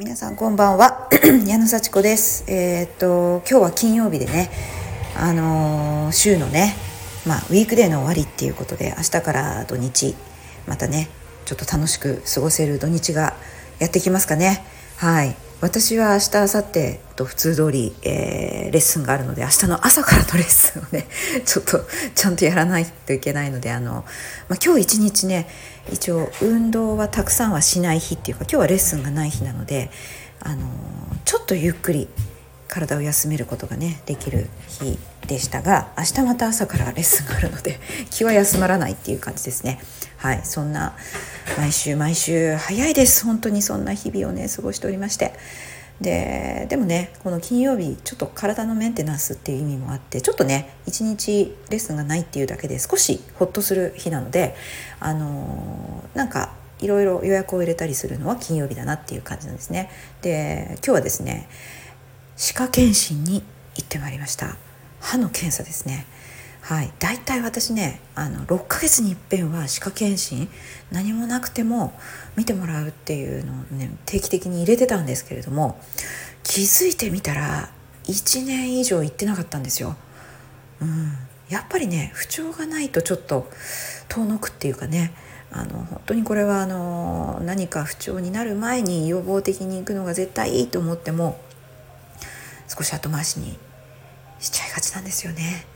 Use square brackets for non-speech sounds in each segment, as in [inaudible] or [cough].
皆さんこんばんは。[clears throat] 矢野幸子です。えー、っと今日は金曜日でねあのー、週のねまあウィークデーの終わりっていうことで明日から土日またねちょっと楽しく過ごせる土日がやってきますかね。はい。私は明日明後日と普通通り、えー、レッスンがあるので明日の朝からのレッスンをね [laughs] ちょっとちゃんとやらないといけないのであの、まあ、今日一日ね一応運動はたくさんはしない日っていうか今日はレッスンがない日なのであのちょっとゆっくり体を休めることがねできる日でしたが明日また朝からレッスンがあるので [laughs] 気は休まらないっていう感じですね。はいそんな毎週毎週早いです。本当にそんな日々をね過ごしておりまして。ででもねこの金曜日ちょっと体のメンテナンスっていう意味もあってちょっとね一日レッスンがないっていうだけで少しホッとする日なのであのー、なんかいろいろ予約を入れたりするのは金曜日だなっていう感じなんですね。で今日はですね歯科検診に行ってまいりました。歯の検査ですね。はい。大体私ねあの6ヶ月にいっぺんは歯科検診何もなくても見てもらうっていうのをね定期的に入れてたんですけれども気づいてみたら1年以上行ってなかったんですよ。うん、やっぱりね不調がないとちょっと遠のくっていうかねあの本当にこれはあの何か不調になる前に予防的に行くのが絶対いいと思っても少し後回しにしちゃいがちなんですよね。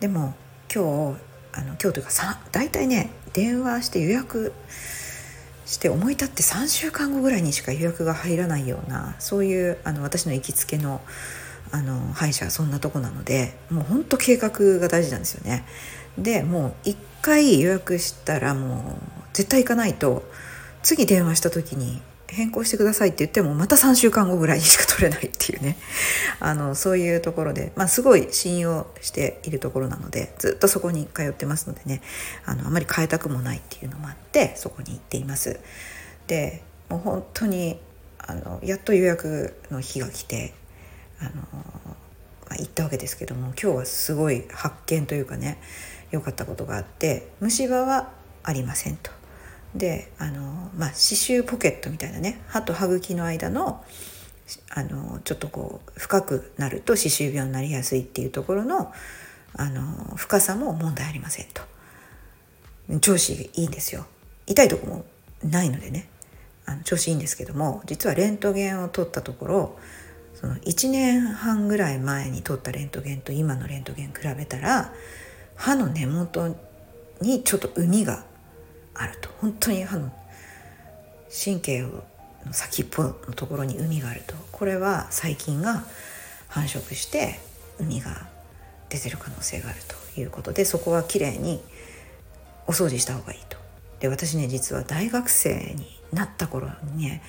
でも今日あの今日というかさ大体ね電話して予約して思い立って3週間後ぐらいにしか予約が入らないようなそういうあの私の行きつけのあの歯医者そんなとこなのでもうほんと計画が大事なんですよね。でもう1回予約したらもう絶対行かないと次電話した時に変更してくださいって言ってもまた3週間後ぐらいにしか取れないっていうね [laughs] あのそういうところで、まあ、すごい信用しているところなのでずっとそこに通ってますのでねあのあまり変えたくもないっていうのもあってそこに行っています。でもう本当にあのやっと予約の日が来てあの、まあ、行ったわけですけども今日はすごい発見というかね良かったことがあって虫歯はありませんと。であの、まあ、刺繍ポケットみたいなね歯と歯茎の間のあのちょっとこう深くなると歯周病になりやすいっていうところのあの深さも問題ありませんと。調子いいんですよ。痛いとこもないのでね。あの調子いいんですけども実はレントゲンを取ったところその1年半ぐらい前に取ったレントゲンと今のレントゲン比べたら歯の根元にちょっと膿があると本当に歯の神経の先っぽのところに海があるとこれは細菌が繁殖して海が出てる可能性があるということでそこはきれいにお掃除した方がいいと。で私ね実は大学生になった頃にね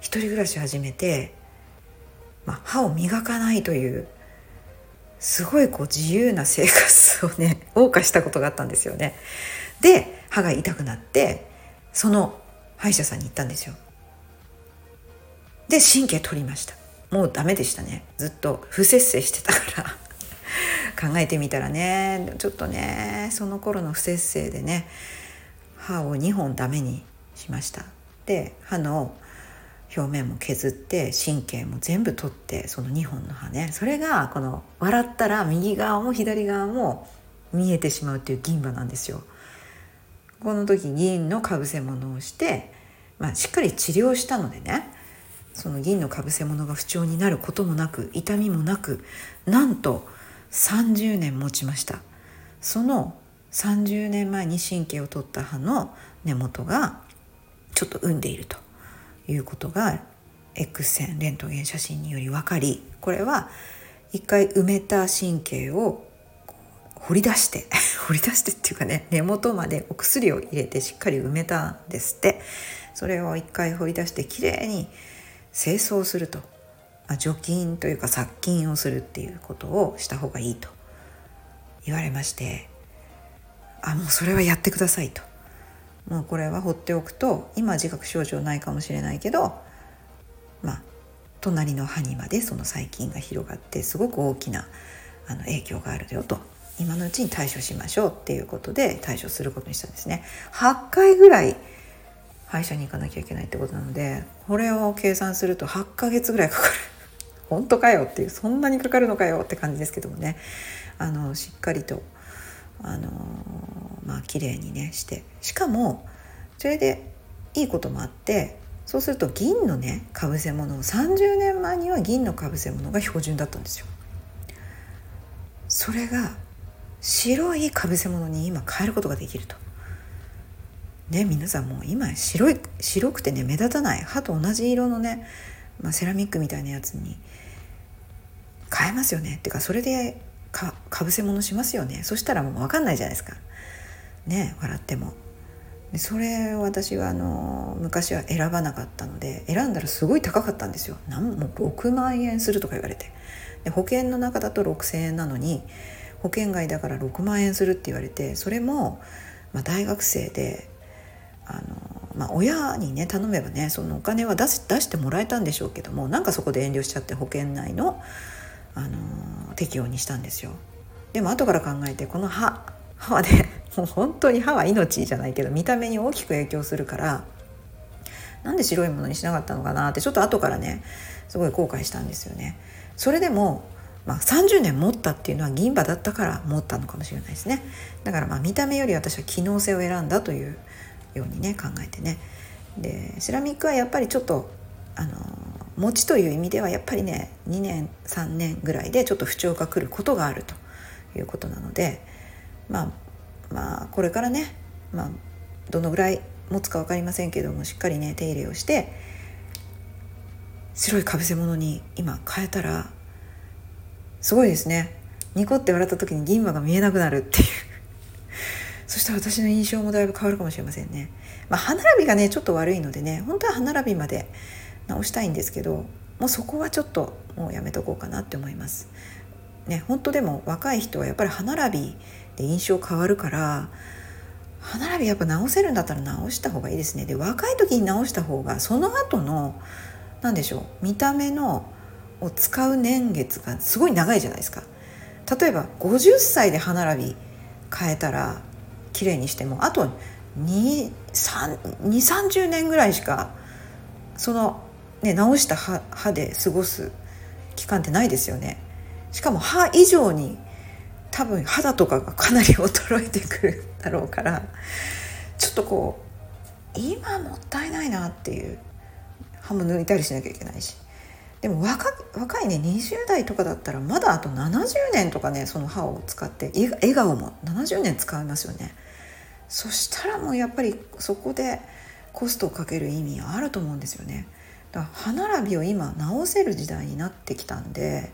一人暮らし始めて、まあ、歯を磨かないというすごいこう自由な生活をね謳歌したことがあったんですよね。で歯が痛くなってその歯医者さんに行ったんですよ。で神経取りました。もうダメでしたね。ずっと不摂生してたから。[laughs] 考えてみたらねちょっとねその頃の不摂生でね歯を2本ダメにしました。で歯の表面も削って神経も全部取ってその2本の歯ね。それがこの笑ったら右側も左側も見えてしまうっていう銀歯なんですよ。この時銀のかぶせ物をして、まあ、しっかり治療したのでねその銀のかぶせ物が不調になることもなく痛みもなくなんと30年持ちました。その30年前に神経を取った歯の根元がちょっと産んでいるということが X 線レントゲン写真により分かりこれは一回埋めた神経を掘り出して [laughs] 掘り出してっていうかね根元までお薬を入れてしっかり埋めたんですって。それを一回掘り出してきれいに清掃すると、まあ、除菌というか殺菌をするっていうことをした方がいいと言われまして。あもうそれはやってくださいと。もうこれは放っておくと今自覚症状ないかもしれないけどまあ隣の歯にまでその細菌が広がってすごく大きなあの影響があるよと。今のうちに対処しましょうっていうことで対処することにしたんですね。8回ぐらい歯医者に行かなきゃいけないってことなのでこれを計算すると8ヶ月ぐらいかかる。[laughs] 本当かよっていうそんなにかかるのかよって感じですけどもね。あのしっかりとあのまあ綺麗にねして。しかもそれでいいこともあってそうすると銀のねかぶせ物を30年前には銀のかぶせ物が標準だったんですよ。それが白いかぶせ物に今変えることができると。ね皆さんもう今白い白くてね目立たない。歯と同じ色のね、まあ、セラミックみたいなやつに変えますよね。っていうかそれでかかぶせ物しますよね。そしたらもう分かんないじゃないですか。ね笑っても。でそれ私はあの昔は選ばなかったので選んだらすごい高かったんですよ。なんもう6万円するとか言われて。で保険の中だと6,000円なのに保険外だから6万円するって言われてそれも、まあ、大学生であの、まあ、親にね頼めばねそのお金は出し出してもらえたんでしょうけどもなんかそこで遠慮しちゃって保険内のあの適用にしたんですよ。でも後から考えてこの歯歯はねもう本当に歯は命じゃないけど見た目に大きく影響するからなんで白いものにしなかったのかなってちょっと後からねすごい後悔したんですよね。それでもまあ、30年持ったっていうのは銀歯だったから持ったのかもしれないですね。だからまあ見た目より私は機能性を選んだというようにね考えてね。でセラミックはやっぱりちょっとあの持ちという意味ではやっぱりね2年3年ぐらいでちょっと不調が来ることがあるということなのでまあまあこれからね、まあ、どのぐらい持つか分かりませんけどもしっかりね手入れをして白いかぶせ物に今変えたらすごいですね。ニコって笑った時に銀歯が見えなくなるっていう。[laughs] そしたら私の印象もだいぶ変わるかもしれませんね、まあ、歯並びがねちょっと悪いのでね本当は歯並びまで直したいんですけどもうそこはちょっともうやめとこうかなって思います。ね本当でも若い人はやっぱり歯並びで印象変わるから歯並びやっぱ直せるんだったら直した方がいいですね。で若い時に直した方がその後の何でしょう見た目のを使う年月がすごい長いじゃないですか。例えば50歳で歯並び変えたら綺麗にしてもあと2 3 0年ぐらいしかその、ね、直した歯歯で過ごす期間ってないですよね。しかも歯以上に多分肌とかがかなり衰えてくるだろうからちょっとこう今もったいないなっていう歯も抜いたりしなきゃいけないし。でも若若いね20代とかだったらまだあと70年とかねその歯を使って笑顔も70年使いますよね。そしたらもうやっぱりそこでコストをかける意味あると思うんですよね。だから歯並びを今直せる時代になってきたんで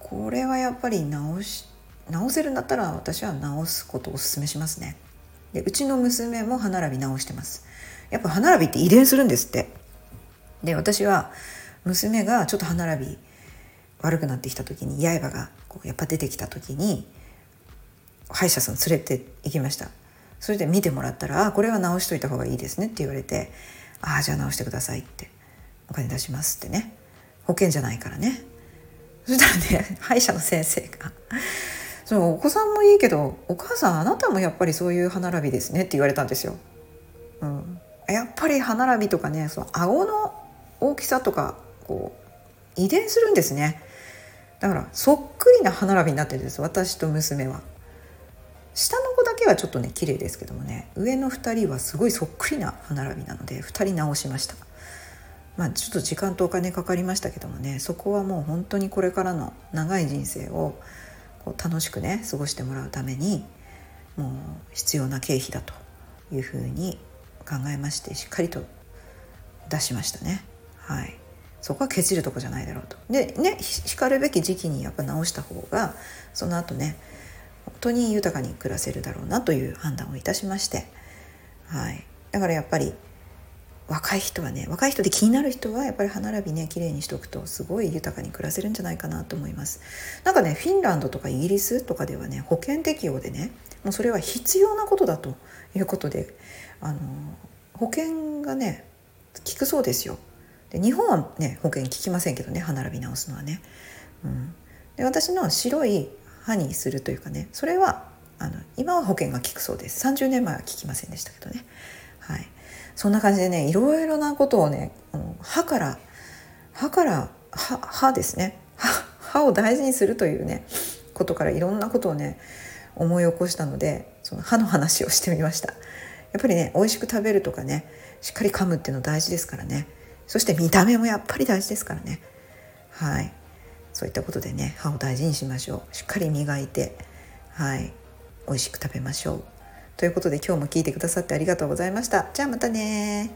これはやっぱり直し直せるんだったら私は直すことをお勧めしますね。でうちの娘も歯並び直してます。やっぱ歯並びって遺伝するんですって。で私は娘がちょっと歯並び悪くなってきた時に刃がこうやっぱ出てきた時に歯医者さん連れて行きました。それで見てもらったら「あこれは直しといた方がいいですね」って言われて「ああじゃあ直してください」って「お金出します」ってね。保険じゃないからね。そしたらね [laughs] 歯医者の先生が「そのお子さんもいいけどお母さんあなたもやっぱりそういう歯並びですね」って言われたんですよ。うん、やっぱり歯並びとかねその顎の大きさとかこう遺伝するんですね。だからそっくりな歯並びになってるんです私と娘は。下の子だけはちょっとね綺麗ですけどもね。上の2人はすごいそっくりな歯並びなので2人直しました。まあちょっと時間とお金かかりましたけどもねそこはもう本当にこれからの長い人生をこう楽しくね過ごしてもらうためにもう必要な経費だというふうに考えましてしっかりと出しましたね。はい。そこはケチるとこじゃないだろうと。でねしかるべき時期にやっぱ直した方がその後ね本当に豊かに暮らせるだろうなという判断をいたしまして、はい、だからやっぱり若い人はね若い人で気になる人はやっぱり歯並びね綺麗にしとくとすごい豊かに暮らせるんじゃないかなと思います。なんかねフィンランドとかイギリスとかではね保険適用でねもうそれは必要なことだということであの保険がね効くそうですよ。で日本はね保険効きませんけどね歯並び直すのはね。うん、で私の白い歯にするというかねそれはあの今は保険が効くそうです。30年前は効きませんでしたけどね。はい。そんな感じでねいろいろなことをね歯から歯から歯歯ですね。歯を大事にするというねことからいろんなことをね思い起こしたのでその歯の話をしてみました。やっぱりね美味しく食べるとかねしっかり噛むっていうの大事ですからね。そして見た目もやっぱり大事ですからね。はい。そういったことでね歯を大事にしましょう。しっかり磨いてはい。美味しく食べましょう。ということで今日も聞いてくださってありがとうございました。じゃあまたね